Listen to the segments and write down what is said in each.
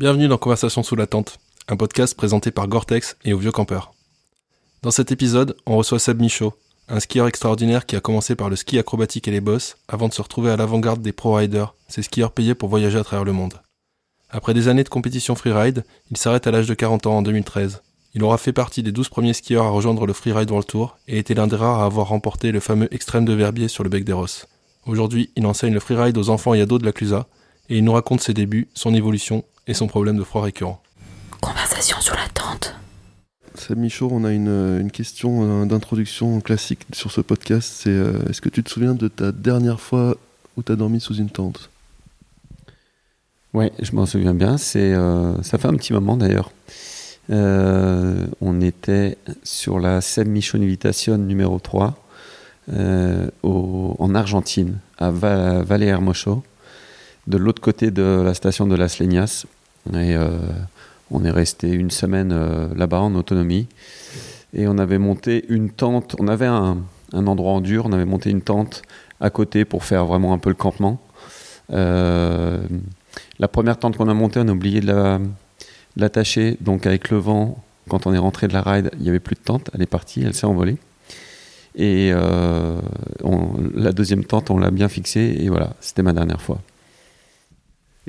Bienvenue dans Conversation sous la tente, un podcast présenté par Gore-Tex et au Vieux Campeur. Dans cet épisode, on reçoit Seb Michaud, un skieur extraordinaire qui a commencé par le ski acrobatique et les bosses avant de se retrouver à l'avant-garde des pro riders, ces skieurs payés pour voyager à travers le monde. Après des années de compétition freeride, il s'arrête à l'âge de 40 ans en 2013. Il aura fait partie des 12 premiers skieurs à rejoindre le Freeride World Tour et était l'un des rares à avoir remporté le fameux Extrême de Verbier sur le Bec des Rosses. Aujourd'hui, il enseigne le freeride aux enfants et ados de la Clusa et il nous raconte ses débuts, son évolution et son problème de froid récurrent. Conversation sous la tente. Seb Michaud, on a une, une question euh, d'introduction classique sur ce podcast. C'est euh, est-ce que tu te souviens de ta dernière fois où tu as dormi sous une tente? Ouais, je m'en souviens bien. C'est, euh, ça fait un petit moment d'ailleurs. Euh, on était sur la Seb Michaud Invitation numéro 3 euh, au- en Argentine, à Va- Valle Hermoso, de l'autre côté de la station de Las Leñas. Euh, on est resté une semaine euh, là-bas en autonomie. Et on avait monté une tente. On avait un, endroit en dur. On avait monté une tente à côté pour faire vraiment un peu le campement. Euh, la première tente qu'on a montée, on a oublié de la- l'attacher. Donc avec le vent, quand on est rentré de la ride, il n'y avait plus de tente. Elle est partie, elle s'est envolée. Et la deuxième tente, on l'a bien fixée. Et voilà, c'était ma dernière fois.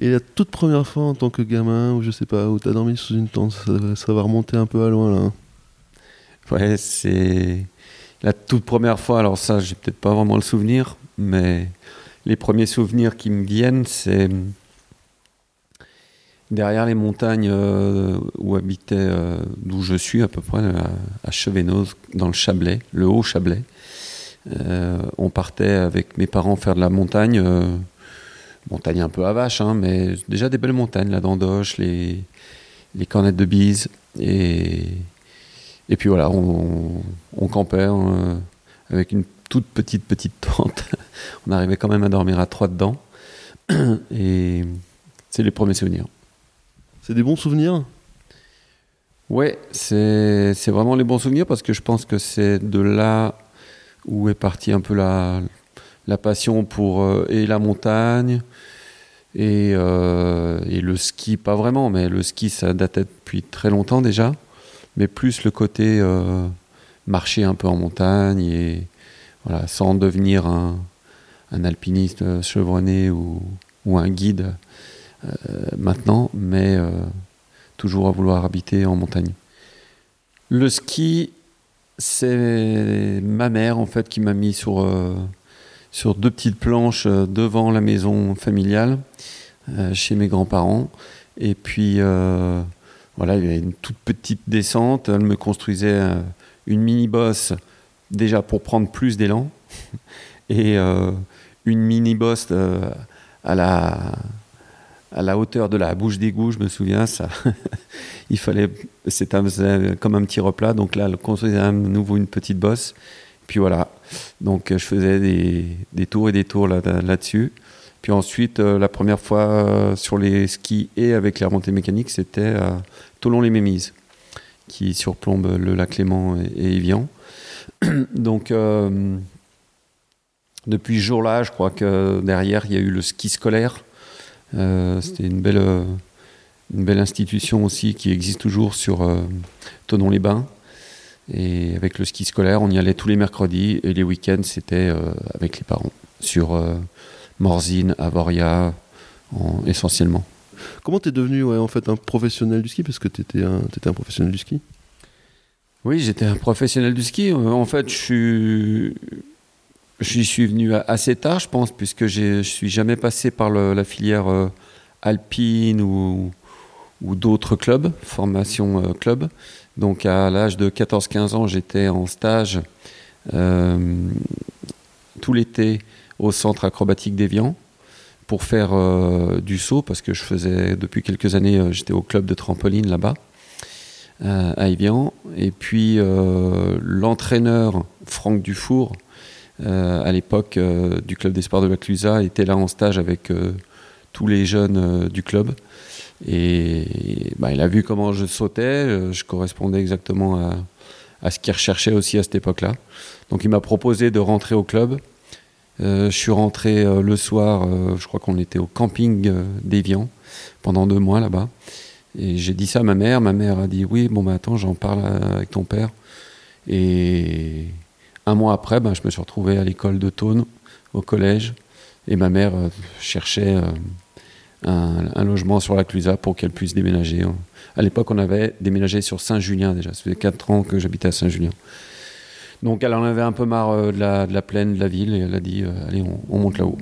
Et la toute première fois en tant que gamin, ou je sais pas, où tu as dormi sous une tente, ça, va remonter un peu à loin là. hein. Ouais, c'est la toute première fois. Alors ça, j'ai peut-être pas vraiment le souvenir, mais les premiers souvenirs qui me viennent, c'est derrière les montagnes euh, où habitait, euh, d'où je suis à peu près, à, à Chevenoz, dans le Chablais, le Haut Chablais. Euh, on partait avec mes parents faire de la montagne, euh, montagne un peu à vache, hein, mais déjà des belles montagnes, la Dandoche, les, les cornettes de bise et et puis voilà, on, on campait euh, avec une toute petite, petite tente. on arrivait quand même à dormir à trois dedans. Et c'est les premiers souvenirs. C'est des bons souvenirs? Ouais, c'est c'est vraiment les bons souvenirs parce que je pense que c'est de là où est partie un peu la, la passion pour euh, et la montagne et, euh, et le ski, pas vraiment, mais le ski ça datait depuis très longtemps déjà, mais plus le côté euh, marcher un peu en montagne et voilà, sans devenir un, un alpiniste chevronné ou, ou un guide maintenant, mais toujours à vouloir habiter en montagne. Le ski, c'est ma mère en fait qui m'a mis sur, sur deux petites planches euh, devant la maison familiale euh, chez mes grands-parents. Et puis euh, voilà, il y avait une toute petite descente. Elle me construisait une mini bosse déjà pour prendre plus d'élan. Et une mini bosse à la à la hauteur de la bouche d'égout, je me souviens, ça, il fallait, c'était comme un petit replat, donc là, elle construisait à nouveau une petite bosse, puis voilà, donc euh, je faisais des, tours et des tours là- là-dessus, puis ensuite, euh, la première fois euh, sur les skis et avec les remontées mécaniques, c'était à Toulon-les-Mémises, qui surplombe le lac Léman et, et Évian, donc depuis ce jour-là, je crois que derrière, il y a eu le ski scolaire, C'était une belle, institution aussi qui existe toujours sur Tonon-les-Bains. Et avec le ski scolaire, on y allait tous les mercredis et les week-ends, c'était euh, avec les parents sur euh, Morzine, Avoria, en- essentiellement. Comment t'es devenu ouais, en fait un professionnel du ski? Parce que t'étais un, t'étais un professionnel du ski. Oui, j'étais un professionnel du ski. Euh, En fait, je suis, j'y suis venu assez tard, je pense, puisque je suis jamais passé par le- la filière euh, alpine ou, ou d'autres clubs, formation euh, club. Donc, à l'âge de 14-15 ans, j'étais en stage euh, tout l'été au centre acrobatique d'Evian pour faire euh, du saut, parce que je faisais depuis quelques années, j'étais au club de trampoline là-bas à Evian. Et puis l'entraîneur Franck Dufour, à l'époque du club des sports de la Clusa, était là en stage avec tous les jeunes du club. Et bah, il a vu comment je sautais, euh, je correspondais exactement à, ce qu'il recherchait aussi à cette époque-là. Donc il m'a proposé de rentrer au club. Euh, je suis rentré euh, le soir, je crois qu'on était au camping d'Evian pendant deux mois là-bas. Et j'ai dit ça à ma mère. Ma mère a dit oui, bon, bah attends, j'en parle avec ton père. Et un mois après, ben, je me suis retrouvé à l'école de Thône, au collège. Et ma mère cherchait un, un logement sur la Clusa pour qu'elle puisse déménager. À l'époque, on avait déménagé sur Saint-Julien déjà. Ça faisait 4 ans que j'habitais à Saint-Julien. Donc elle en avait un peu marre euh, de, la, de la plaine, de la ville, et elle a dit euh, allez, on, on monte là-haut.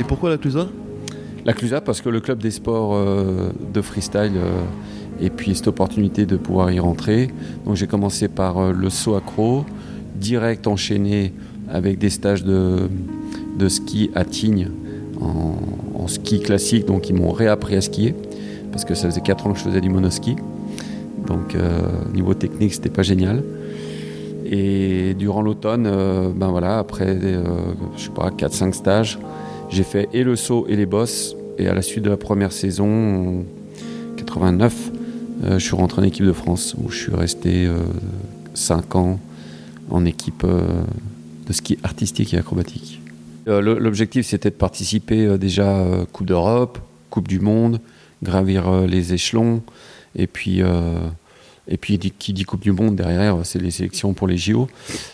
Et pourquoi la Clusa? La Clusa parce que le club des sports euh, de freestyle et puis cette opportunité de pouvoir y rentrer. Donc j'ai commencé par euh, le saut accro, direct enchaîné avec des stages de, de ski à Tignes en, ski classique. Donc ils m'ont réappris à skier parce que ça faisait 4 ans que je faisais du monoski. Donc euh, niveau technique c'était pas génial. Et durant l'automne, euh, ben voilà, après euh, je sais pas 4-5 stages, j'ai fait et le saut et les bosses. Et à la suite de la première saison, en 89, euh, je suis rentré en équipe de France où je suis resté 5 ans en équipe euh, de ski artistique et acrobatique. Euh, L'objectif c'était de participer euh, déjà euh, Coupe d'Europe, Coupe du Monde, gravir euh, les échelons et puis euh, et puis qui dit Coupe du Monde derrière c'est les sélections pour les JO.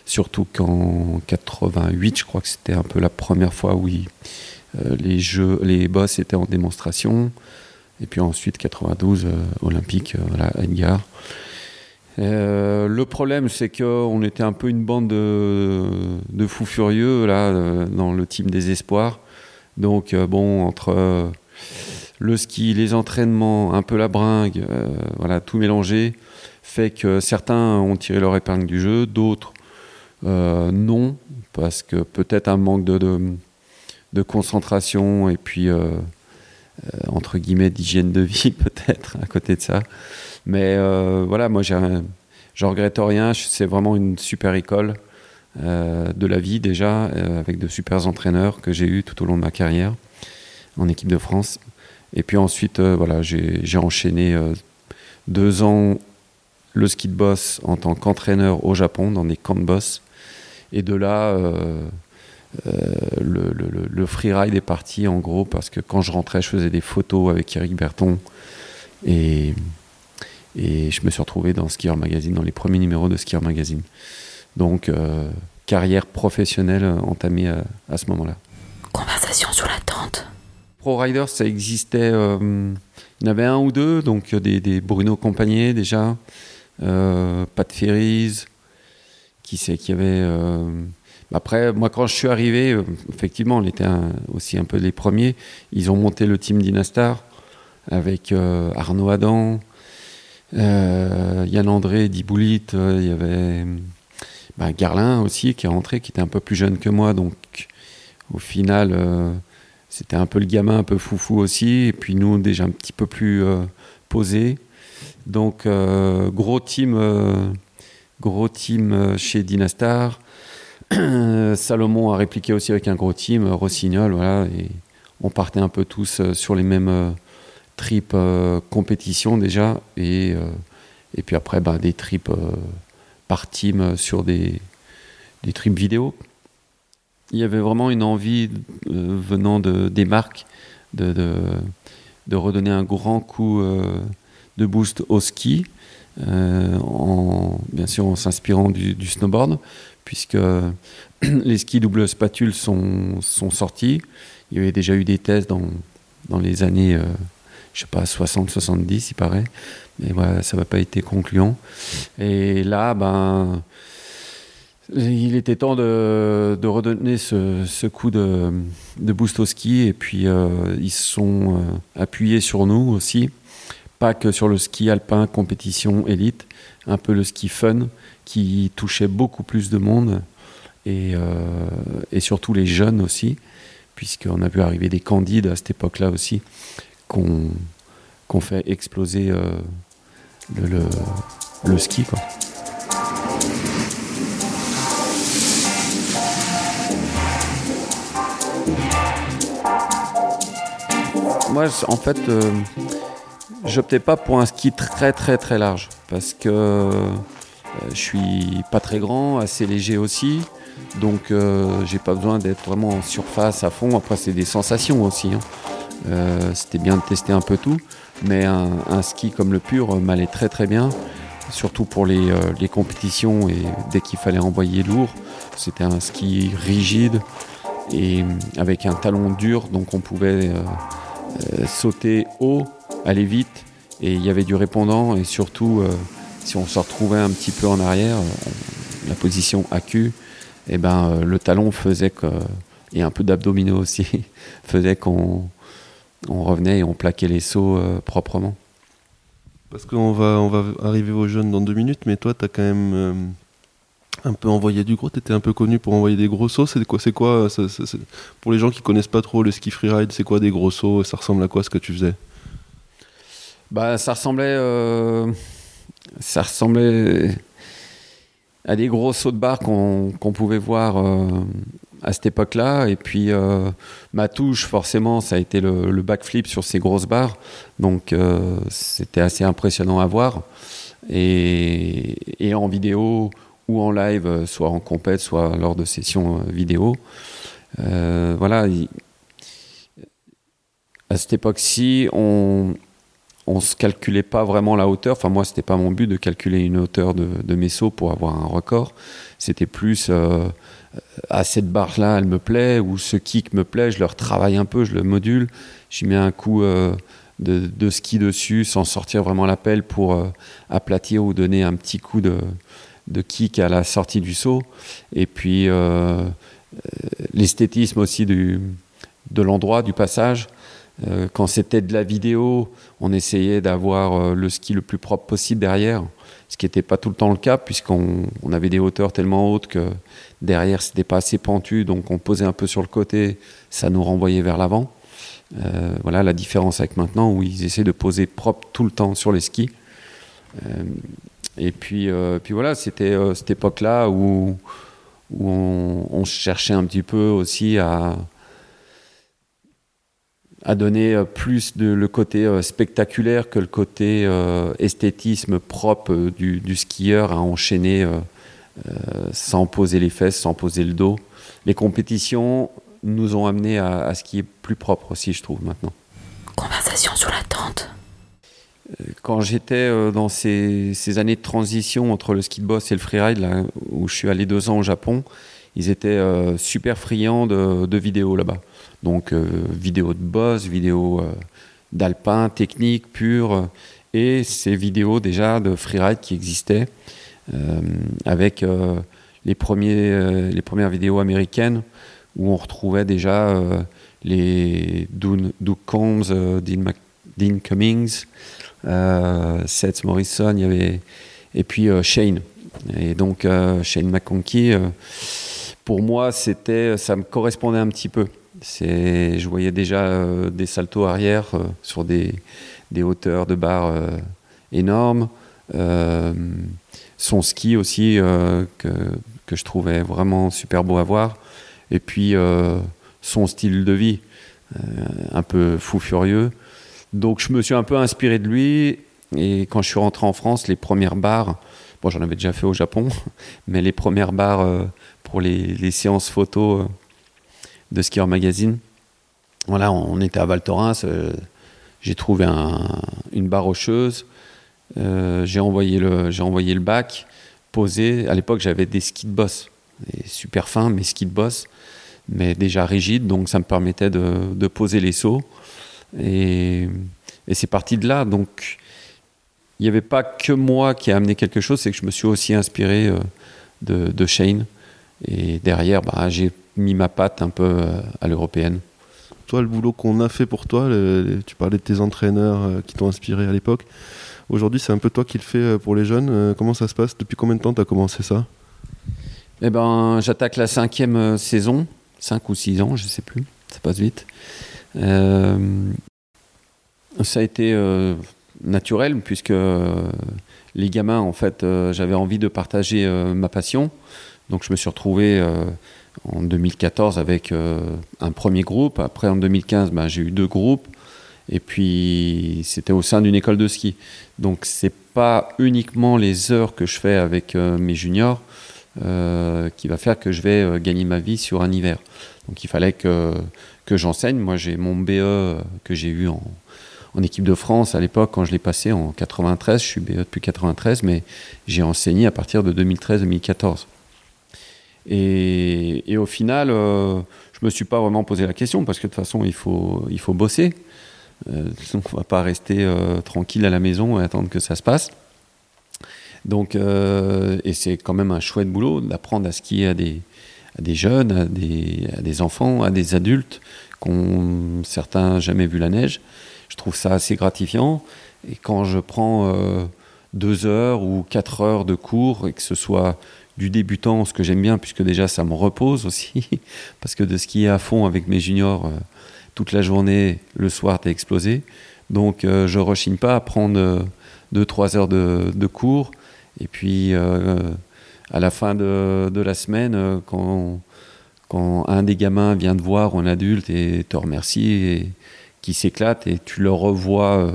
Surtout qu'en 88 je crois que c'était un peu la première fois où euh, les jeux les boss étaient en démonstration et puis ensuite 92 euh, olympique euh, voilà, Edgar. Euh, le problème, c'est qu'on était un peu une bande de, fous furieux là dans le team des espoirs. Donc bon, entre le ski, les entraînements, un peu la bringue, voilà, tout mélangé, fait que certains ont tiré leur épingle du jeu, d'autres non, parce que peut-être un manque de, de, concentration et puis entre guillemets d'hygiène de vie peut-être à côté de ça. Mais euh, voilà, moi, j'ai un- je regrette rien. C'est vraiment une super école euh, de la vie déjà, euh, avec de super entraîneurs que j'ai eu tout au long de ma carrière en équipe de France. Et puis ensuite, euh, voilà, j'ai enchaîné euh, deux ans le ski de boss en tant qu'entraîneur au Japon dans des camps de boss. Et de là, euh, euh, le, le- freeride est parti en gros parce que quand je rentrais, je faisais des photos avec Eric Berton et, et je me suis retrouvé dans Skier Magazine, dans les premiers numéros de Skier Magazine. Donc, euh, carrière professionnelle euh, entamée à, à ce moment-là. Conversation sur la tente. Pro Riders, ça existait. euh, il y en avait un ou deux, donc euh, des, des Bruno Compagnier déjà, euh, Pat Ferries, qui c'est qui avait. Après, moi, quand je suis arrivé, effectivement, on était aussi un peu les premiers. Ils ont monté le team Dynastar avec euh, Arnaud Adam, euh, Yann André, Diboulit, euh, il y avait bah, Garlin aussi qui est rentré, qui était un peu plus jeune que moi, donc au final. c'était un peu le gamin, un peu foufou aussi. Et puis nous, déjà un petit peu plus posés. Donc, gros team, gros team chez Dynastar. Salomon a répliqué aussi avec un gros team, euh, Rossignol, on partait un peu tous euh, sur les mêmes euh, trips euh, compétition déjà. Et, puis après, bah, des trips euh, par team sur des, des trips vidéo il y avait vraiment une envie venant de, des marques de, de, redonner un grand coup de boost au ski, en, bien sûr en s'inspirant du snowboard, puisque les skis double spatule sont, sont sortis. Il y avait déjà eu des tests dans, dans les années, euh, je sais pas, 60-70, il paraît, mais ça n'a pas été concluant. Et là, ben il était temps de, de redonner ce, ce coup de, de boost au ski et puis euh, ils se sont euh, appuyés sur nous aussi, pas que sur le ski alpin compétition élite, un peu le ski fun qui touchait beaucoup plus de monde et, euh, et surtout les jeunes aussi, puisqu'on a vu arriver des candides à cette époque-là aussi, qu'on fait exploser euh, le, ski. Moi, en fait, euh, j'optais pas pour un ski très très très large parce que euh, je suis pas très grand, assez léger aussi. Donc euh, j'ai pas besoin d'être vraiment en surface à fond. Après c'est des sensations aussi. hein. Euh, C'était bien de tester un peu tout. Mais un, un ski comme le pur m'allait très très bien. Surtout pour les, euh, les compétitions et dès qu'il fallait envoyer lourd. C'était un ski rigide et avec un talon dur. Donc on pouvait sauter haut, aller vite. Et il y avait du répondant et surtout euh, si on se retrouvait un petit peu en arrière, on- la position AQ, et ben euh, le talon faisait que et un peu d'abdominaux aussi faisait qu'on on revenait et on plaquait les sauts euh, proprement. Parce qu'on va, on va arriver aux jeunes dans deux minutes, mais toi, tu as quand même euh, un peu envoyé du gros. Tu étais un peu connu pour envoyer des gros sauts. C'est quoi, quoi Pour les gens qui connaissent pas trop le ski freeride, c'est quoi des gros sauts? Ça ressemble à quoi ce que tu faisais? Bah ça ressemblait euh, ça ressemblait à des gros sauts de barre qu'on pouvait voir euh, à cette époque-là. Et puis euh, ma touche, forcément, ça a été le, backflip sur ces grosses barres. Donc c'était assez impressionnant à voir. Et, et en vidéo ou en live, soit en compète, soit lors de sessions vidéo. Voilà. il- à cette époque-ci, on, on se calculait pas vraiment la hauteur. Enfin, moi, c'était pas mon but de calculer une hauteur de, mes sauts pour avoir un record. C'était plus euh, à cette barre-là, elle me plaît, ou ce kick me plaît, je le retravaille un peu, je le module, j'y mets un coup euh, de, ski dessus sans sortir vraiment la pelle pour euh, aplatir ou donner un petit coup de, kick à la sortie du saut. Et puis l'esthétisme aussi de l'endroit, du passage. Euh, quand c'était de la vidéo, on essayait d'avoir euh, le ski le plus propre possible derrière, ce qui n'était pas tout le temps le cas, puisqu'on on avait des hauteurs tellement hautes que derrière, c'était pas assez pentu, donc on posait un peu sur le côté, ça nous renvoyait vers l'avant. Euh, voilà la différence avec maintenant, où ils essaient de poser propre tout le temps sur les skis. Et puis, voilà, c'était cette époque-là où, on cherchait un petit peu aussi à à donner euh, plus de le côté euh, spectaculaire que le côté euh, esthétisme propre du, du skieur à enchaîner sans poser les fesses, sans poser le dos. Les compétitions nous ont amené à, à ce qui est plus propre aussi, je trouve, maintenant. Conversation sur la tente. Quand j'étais dans ces, ces années de transition entre le ski de boss et le freeride, là, où je suis allé deux ans au Japon, ils étaient euh, super friands de, vidéos là-bas. Donc euh, vidéos de boss, vidéos euh, d'alpin, technique pure, et ces vidéos déjà de freeride qui existaient, avec les, premiers, les premières vidéos américaines où on retrouvait déjà euh, les Doug Combs, Dean, Cummings, Seth Morrison, il y avait et puis Shane. Et donc Shane McConkey, pour moi, c'était, ça me correspondait un petit peu. Je voyais déjà euh, des saltos arrière euh, sur des, des hauteurs de barre euh, énormes. Euh, son ski aussi que, que je trouvais vraiment super beau à voir. Et puis son style de vie, un peu fou furieux. Donc je me suis un peu inspiré de lui. Et quand je suis rentré en France, les premières barres, bon j'en avais déjà fait au Japon, mais les premières barres pour les, séances photos euh, de Skieur Magazine, voilà, on était à Val Thorens, euh, j'ai trouvé un- une barre rocheuse, euh, j'ai envoyé le, envoyé le bac, posé. À l'époque, j'avais des skis de boss, super fins, mais skis de boss, mais déjà rigides, donc ça me permettait de, poser les sauts. Et, c'est parti de là. Donc, il n'y avait pas que moi qui a amené quelque chose, c'est que je me suis aussi inspiré de Shane. Et derrière, bah, j'ai mis ma patte un peu euh, à l'européenne. Toi, le boulot qu'on a fait pour toi, le- tu parlais de tes entraîneurs euh, qui t'ont inspiré à l'époque. Aujourd'hui, c'est un peu toi qui le fais euh, pour les jeunes. Comment ça se passe? Depuis combien de temps tu as commencé ça? Eh ben, j'attaque la cinquième saison, cinq ou six ans, je sais plus, ça passe vite. Euh, ça a été euh, naturel puisque euh, les gamins, en fait, j'avais envie de partager ma passion. Donc, je me suis retrouvé euh, en 2014 avec euh, un premier groupe. Après, en 2015, ben, j'ai eu deux groupes. Et puis, c'était au sein d'une école de ski. Donc, c'est pas uniquement les heures que je fais avec euh, mes juniors qui va faire que je vais gagner ma vie sur un hiver. Donc, il fallait que, que j'enseigne. Moi, j'ai mon BE que j'ai eu en, en équipe de France à l'époque quand je l'ai passé en 93. Je suis BE depuis 93, mais j'ai enseigné à partir de 2013-2014. Et, au final, euh, je me suis pas vraiment posé la question parce que de toute façon, il faut, il faut bosser. Euh, on va pas rester euh, tranquille à la maison et attendre que ça se passe. Donc, et c'est quand même un chouette boulot d'apprendre à skier à des, à des jeunes, à des, à des enfants, à des adultes qui certains jamais vu la neige. Je trouve ça assez gratifiant. Et quand je prends deux heures ou quatre heures de cours et que ce soit du débutant, ce que j'aime bien, puisque déjà ça me repose aussi, parce que de skier à fond avec mes juniors euh, toute la journée, le soir t'es explosé. Donc euh, je rechigne pas à prendre euh, deux, trois heures de, cours. Et puis euh, à la fin de, la semaine, euh, quand, quand un des gamins vient te voir en adulte et te remercie, et qui s'éclate, et tu le revois euh,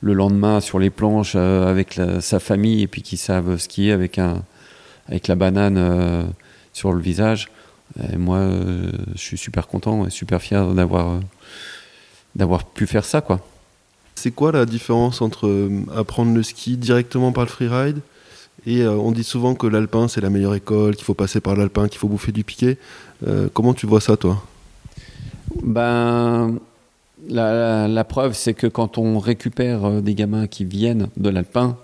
le lendemain sur les planches euh, avec sa famille, et puis qui savent skier avec, un, avec la banane euh, sur le visage. Et moi, euh, je suis super content et super fier d'avoir euh, d'avoir pu faire ça, quoi. C'est quoi la différence entre apprendre le ski directement par le freeride et euh, on dit souvent que l'alpin c'est la meilleure école, qu'il faut passer par l'alpin, qu'il faut bouffer du piquet. Euh, comment tu vois ça toi? Ben, la, la- la preuve, c'est que quand on récupère des gamins qui viennent de l'alpin,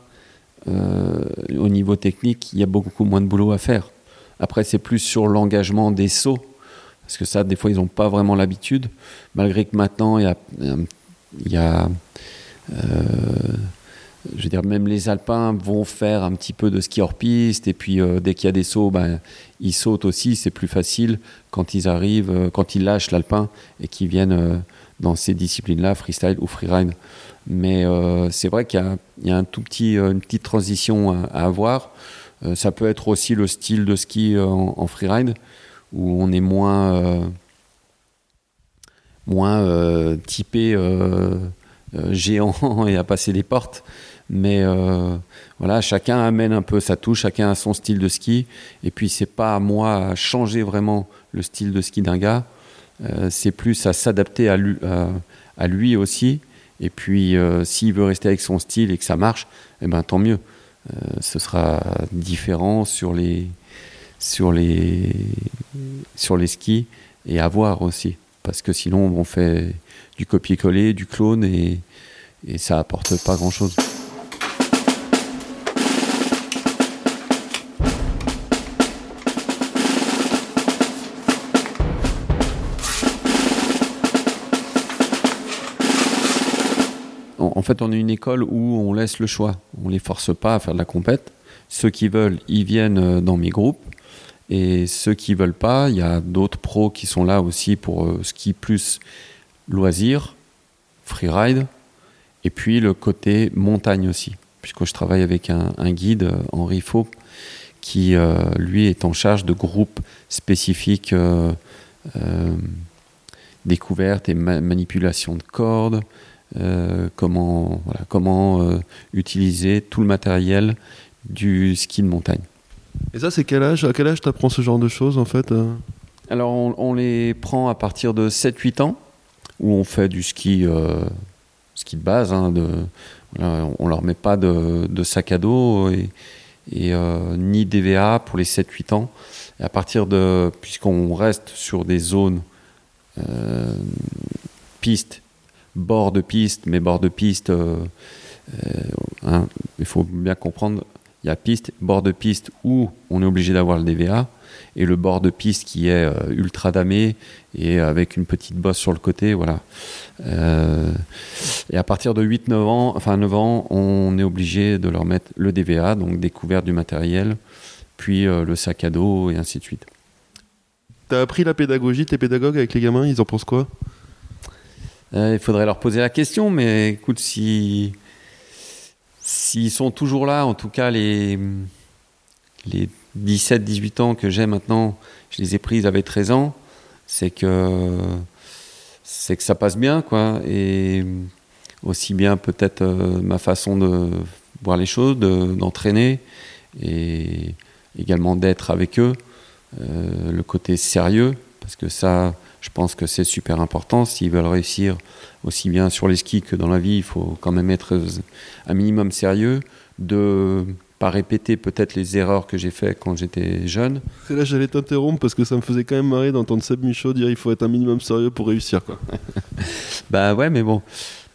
au niveau technique, il y a beaucoup moins de boulot à faire. Après, c'est plus sur l'engagement des sauts, parce que ça, des fois, ils n'ont pas vraiment l'habitude, malgré que maintenant, il y a, il y a euh, je veux dire, même les alpins vont faire un petit peu de ski hors piste, et puis euh, dès qu'il y a des sauts, ben, ils sautent aussi, c'est plus facile quand ils arrivent, euh, quand ils lâchent l'alpin et qu'ils viennent euh, dans ces disciplines-là, freestyle ou freeride. Mais euh, c'est vrai qu'il y a, un tout petit, euh, une petite transition à, avoir. Euh, ça peut être aussi le style de ski en, freeride, où on est moins, moins typé géant et à passer des portes. Mais voilà, chacun amène un peu sa touche, chacun a son style de ski. Et puis, c'est pas à moi à changer vraiment le style de ski d'un gars. C'est plus à s'adapter à- à lui aussi. Et puis, euh, s'il veut rester avec son style et que ça marche, eh ben, tant mieux. Euh, ce sera différent sur les, sur, les, sur les skis et à voir aussi. Parce que sinon, on fait du copier-coller, du clone et, et ça apporte pas grand-chose. En fait, on est une école où on laisse le choix. On les force pas à faire de la compète. Ceux qui veulent, ils viennent euh, dans mes groupes. Et ceux qui veulent pas, il y a d'autres pros qui sont là aussi pour euh, ski plus loisir, freeride, et puis le côté montagne aussi. Puisque je travaille avec un, guide, euh, Henri Faux, qui lui est en charge de groupes spécifiques euh, euh, découverte et ma- manipulation de cordes, euh, comment, voilà, comment euh, utiliser tout le matériel du ski de montagne. Et ça c'est quel âge À quel âge t'apprends ce genre de choses en fait euh? Alors on, on les prend à partir de 7-8 ans, où on fait du ski, euh, ski de base, hein, de, voilà, on leur met pas de, de sac à dos et, et, ni DVA pour les 7-8 ans. Et à partir de, puisqu'on reste sur des zones pistes, bord de piste, mais bord de piste, euh, euh, hein, il faut bien comprendre, il y a piste, bord de piste où on est obligé d'avoir le DVA, et le bord de piste qui est euh, ultra damé et avec une petite bosse sur le côté, voilà. Et à partir de 8-9 ans, enfin 9 ans, on est obligé de leur mettre le DVA, donc découverte du matériel, puis le sac à dos et ainsi de suite. T'as appris la pédagogie, tes pédagogues avec les gamins, ils en pensent quoi? Il faudrait leur poser la question, mais écoute, si s'ils sont toujours là, en tout cas les les 17-18 ans que j'ai maintenant, je les ai prises avec 13 ans, c'est que que ça passe bien, quoi. Et aussi bien peut-être euh, ma façon de voir les choses, de- d'entraîner et également d'être avec eux. Euh, le côté sérieux, parce que ça, je pense que c'est super important. S'ils veulent réussir aussi bien sur les skis que dans la vie, il faut quand même être un minimum sérieux, de pas répéter peut-être les erreurs que j'ai faites quand j'étais jeune. C'est là j'allais t'interrompre parce que ça me faisait quand même marrer d'entendre Seb Michaud dire il faut être un minimum sérieux pour réussir. Quoi. Bah ouais, mais bon,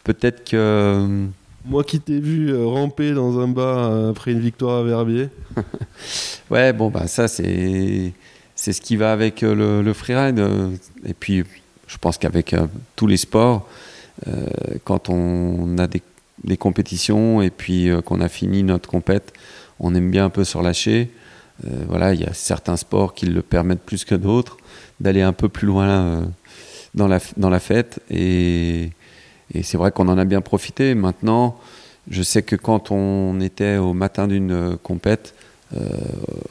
peut-être que Moi qui t'ai vu euh, ramper dans un bar euh, après une victoire à Verbier, Ouais, bon, bah ça, c'est, c'est ce qui va avec euh, le, freeride. euh, Et puis, je pense qu'avec euh, tous les sports, quand on a des, compétitions et puis qu'on a fini notre compète, on aime bien un peu se relâcher. Voilà, il y a certains sports qui le permettent plus que d'autres d'aller un peu plus loin dans, la, dans la fête. Et, et c'est vrai qu'on en a bien profité. Maintenant, je sais que quand on était au matin d'une compète,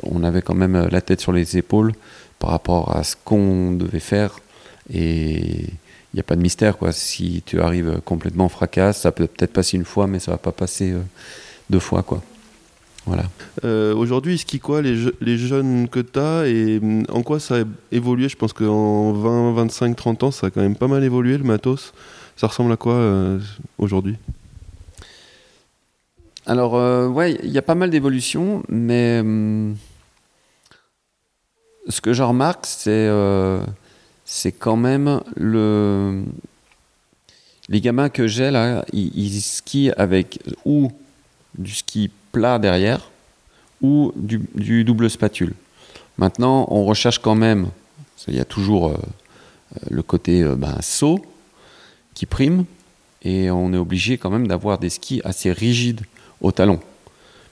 on avait quand même euh, la tête sur les épaules par rapport à ce qu'on devait faire. Et il n'y a pas de mystère, quoi. Si tu arrives complètement fracasse, ça peut peut-être passer une fois, mais ça va pas passer euh, deux fois, quoi. Voilà. Euh, aujourd'hui, ils skient quoi les, les jeunes que tu as et hum, en quoi ça a évolué? Je pense qu'en 20, 25, 30 ans, ça a quand même pas mal évolué le matos. Ça ressemble à quoi euh, aujourd'hui? Alors, euh, ouais, il y a pas mal d'évolutions, mais hum, ce que je remarque, c'est euh, c'est quand même le. Les gamins que j'ai là, ils, skient avec ou du ski plat derrière ou du, double spatule. Maintenant, on recherche quand même, il y a toujours euh, le côté ben, saut qui prime, et on est obligé quand même d'avoir des skis assez rigides au talon.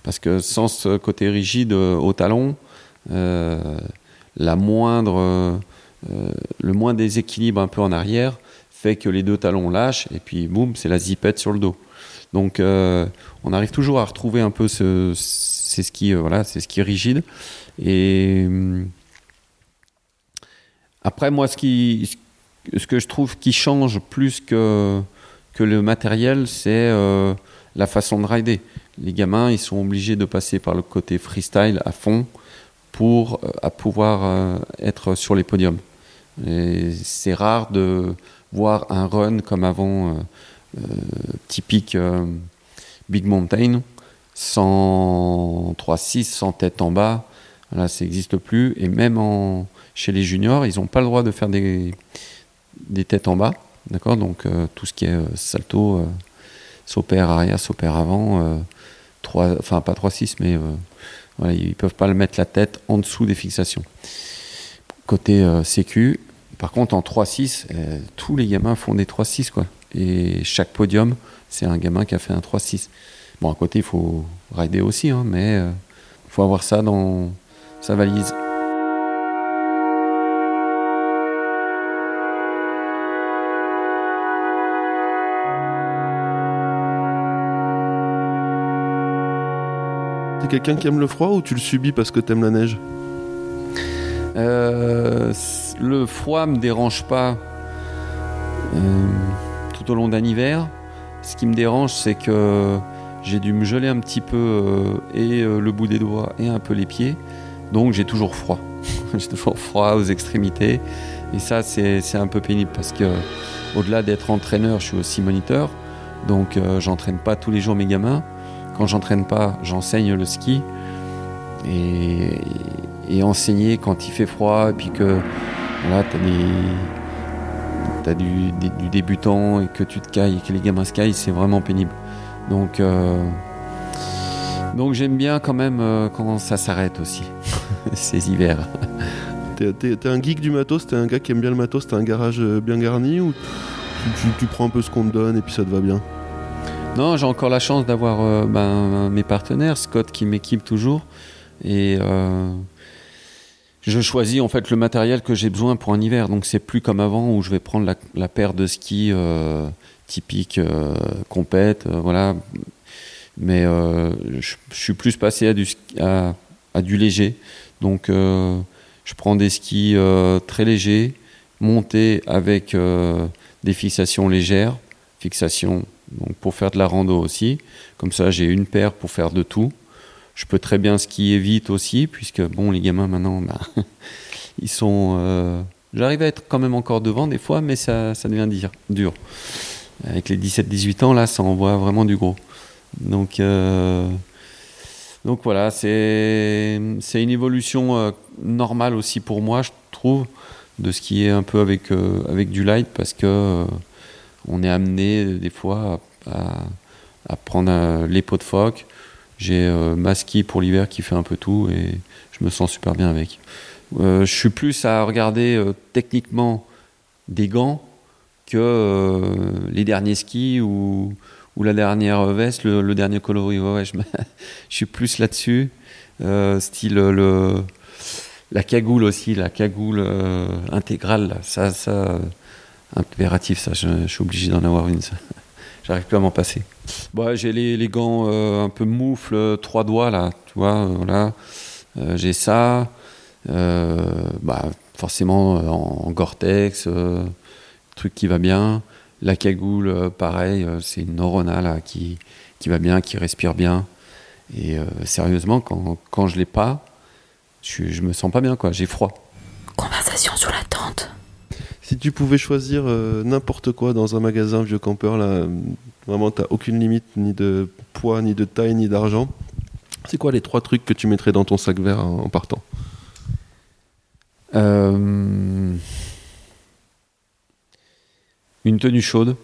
Parce que sans ce côté rigide euh, au talon, euh, la moindre, euh, le moins déséquilibre un peu en arrière fait que les deux talons lâchent et puis boum, c'est la zipette sur le dos. Donc on arrive toujours à retrouver un peu ce, ces skis, voilà. Et hum, après moi, ce qui, ce que je trouve qui change plus que que le matériel, c'est la façon de rider. Les gamins, ils sont obligés de passer par le côté freestyle à fond pour euh, à pouvoir euh, être sur les podiums. C'est rare de voir un run comme avant, euh, typique Big Mountain, sans 3-6, sans tête en bas. Là, ça n'existe plus. Et même chez les juniors, ils n'ont pas le droit de faire des, des têtes en bas. D'accord? Donc, tout ce qui est salto, pair arrière, pair avant, euh, enfin pas 3-6, mais euh, ils ne peuvent pas le mettre la tête en dessous des fixations. Côté euh, sécu, par contre, en 3-6, euh, tous les gamins font des 3-6, quoi. Et chaque podium, c'est un gamin qui a fait un 3-6. Bon, à côté, il faut rider aussi, hein, mais il faut avoir ça dans sa valise. T'es quelqu'un qui aime le froid ou tu le subis parce que t'aimes la neige Euh, le froid me dérange pas euh, tout au long d'un hiver. Ce qui me dérange, c'est que j'ai dû me geler un petit peu euh, et le bout des doigts et un peu les pieds. Donc j'ai toujours froid. j'ai toujours froid aux extrémités. Et ça, c'est un peu pénible parce que au-delà d'être entraîneur, je suis aussi moniteur. Donc j'entraîne pas tous les jours mes gamins. Quand j'entraîne pas, j'enseigne le ski. Et, enseigner quand il fait froid et puis que voilà, tu as, du, débutant et que tu te cailles et que les gamins se caillent, c'est vraiment pénible. Donc, euh, donc j'aime bien quand même euh, quand ça s'arrête aussi, ces hivers. T'es un geek du matos, t'es un gars qui aime bien le matos, t'as un garage euh, bien garni ou tu- tu prends un peu ce qu'on te donne et puis ça te va bien? Non, j'ai encore la chance d'avoir euh, ben, mes partenaires, Scott qui m'équipe toujours. Et euh, je choisis en fait le matériel que j'ai besoin pour un hiver. Donc c'est plus comme avant où je vais prendre la, paire de skis euh, typique compète, voilà. Mais je, suis plus passé à du, ski- léger. Donc je prends des skis très légers, montés avec des fixations légères, fixations donc pour faire de la rando aussi. Comme ça, j'ai une paire pour faire de tout. Je peux très bien skier vite aussi, puisque bon, les gamins maintenant, bah, ils sont. euh, J'arrive à être quand même encore devant des fois, mais ça, ça devient dire- dur. Avec les 17-18 ans, là, ça envoie vraiment du gros. Donc, euh, donc voilà, c'est une évolution euh, normale aussi pour moi, je trouve, de skier un peu avec, avec du light, parce que on est amené des fois à, prendre euh, les pots de phoque. J'ai euh, ma ski pour l'hiver qui fait un peu tout et je me sens super bien avec. Euh, je suis plus à regarder techniquement des gants que les derniers skis ou, la dernière veste, le, le dernier coloris. Ouais, je, je suis plus là-dessus. Style le, la cagoule aussi, la cagoule intégrale. Ça, impératif, ça. Je, suis obligé d'en avoir une. J'arrive plus à m'en passer. Bon, j'ai les, les gants euh, un peu moufles, euh, trois doigts là, tu vois, euh, voilà. J'ai ça. Bah, forcément en, en Gore-Tex, truc qui va bien. La cagoule, pareil, c'est une Norona là qui, qui va bien, qui respire bien. Et sérieusement, quand, quand je l'ai pas, je, je me sens pas bien quoi, j'ai froid. Conversation sous la tente. Si tu pouvais choisir euh, n'importe quoi dans un magasin vieux campeur, là, euh, vraiment, t'as aucune limite, ni de poids, ni de taille, ni d'argent. C'est quoi les trois trucs que tu mettrais dans ton sac vert en, partant? Euh, une tenue chaude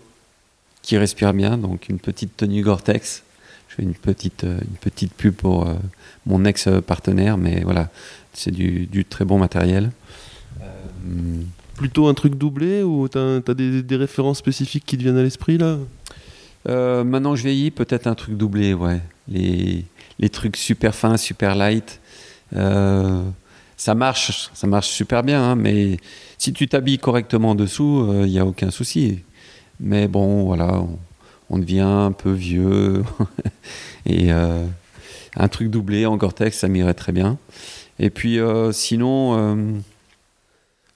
qui respire bien, donc une petite tenue Gore-Tex. Je fais une petite, une pub pour mon ex-partenaire, mais voilà, c'est du, très bon matériel. Plutôt un truc doublé ou t'as as des, références spécifiques qui te viennent à l'esprit là? Euh, maintenant je vieillis, peut-être un truc doublé, ouais. Les, les trucs super fins, super light. Euh, ça marche, ça marche super bien, hein, mais si tu t'habilles correctement dessous, il n'y a aucun souci. Mais bon, voilà, on, on devient un peu vieux. Et euh, un truc doublé en Gore-Tex, ça m'irait très bien. Et puis euh, sinon, euh,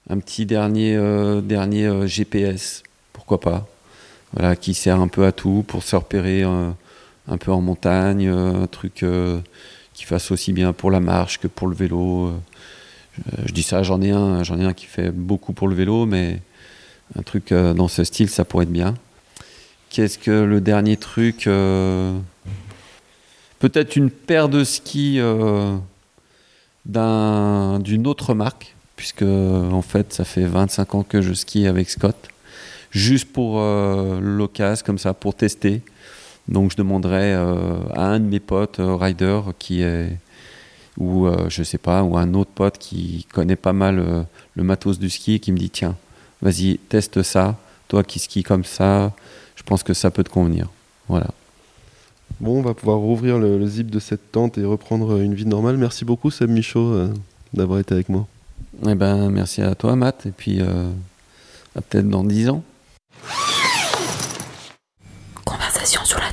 un petit dernier, euh, dernier euh, GPS, pourquoi pas voilà, qui sert un peu à tout pour se repérer euh, un peu en montagne, un truc qui fasse aussi bien pour la marche que pour le vélo. Je, dis ça, j'en ai un, j'en qui fait beaucoup pour le vélo, mais un truc dans ce style, ça pourrait être bien. Qu'est-ce que le dernier truc Peut-être une paire de skis d'un- d'une autre marque, puisque en fait, ça fait 25 ans que je skie avec Scott juste pour euh, l'occasion, comme ça, pour tester. Donc je demanderais euh, à un de mes potes, euh, rider, qui est, ou je sais pas, ou un autre pote qui connaît pas mal le matos du ski, et qui me dit tiens, vas-y, teste ça. Toi qui skis comme ça, je pense que ça peut te convenir. Voilà. Bon, on va pouvoir rouvrir le, zip de cette tente et reprendre une vie normale. Merci beaucoup Seb Michaud d'avoir été avec moi. Eh ben, merci à toi, Matt, et puis euh, à peut-être dans 10 ans. Conversation sur la